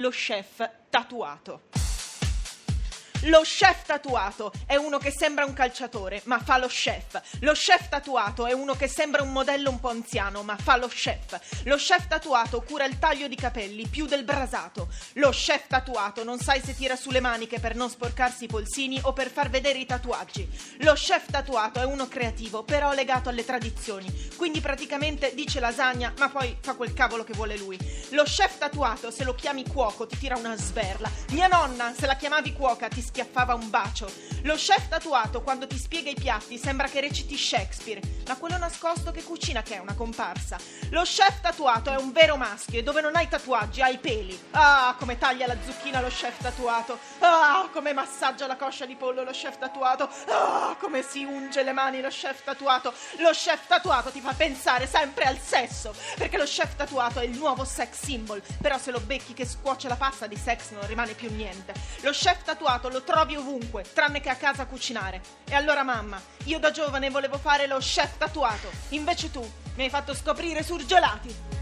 lo chef tatuato. Lo chef tatuato è uno che sembra un calciatore, ma fa lo chef. Lo chef tatuato è uno che sembra un modello un po' anziano, ma fa lo chef. Lo chef tatuato cura il taglio di capelli più del brasato. Lo chef tatuato non sai se tira sulle maniche per non sporcarsi i polsini o per far vedere i tatuaggi. Lo chef tatuato è uno creativo, però legato alle tradizioni. Quindi praticamente dice lasagna, ma poi fa quel cavolo che vuole lui. Lo chef tatuato, se lo chiami cuoco, ti tira una sberla. Mia nonna, se la chiamavi cuoca, ti schiaffava un bacio. Lo chef tatuato, quando ti spiega i piatti, sembra che reciti Shakespeare, ma quello nascosto che cucina che è una comparsa. Lo chef tatuato è un vero maschio e dove non hai tatuaggi hai peli. Ah, come taglia la zucchina lo chef tatuato. Ah, come massaggia la coscia di pollo lo chef tatuato. Ah, come si unge le mani lo chef tatuato. Lo chef tatuato ti fa pensare sempre al sesso, perché lo chef tatuato è il nuovo sex symbol, però se lo becchi che scuoce la pasta di sex non rimane più niente. Lo chef tatuato lo trovi ovunque, tranne che a casa a cucinare. E allora mamma, io da giovane volevo fare lo chef tatuato, invece tu mi hai fatto scoprire surgelati.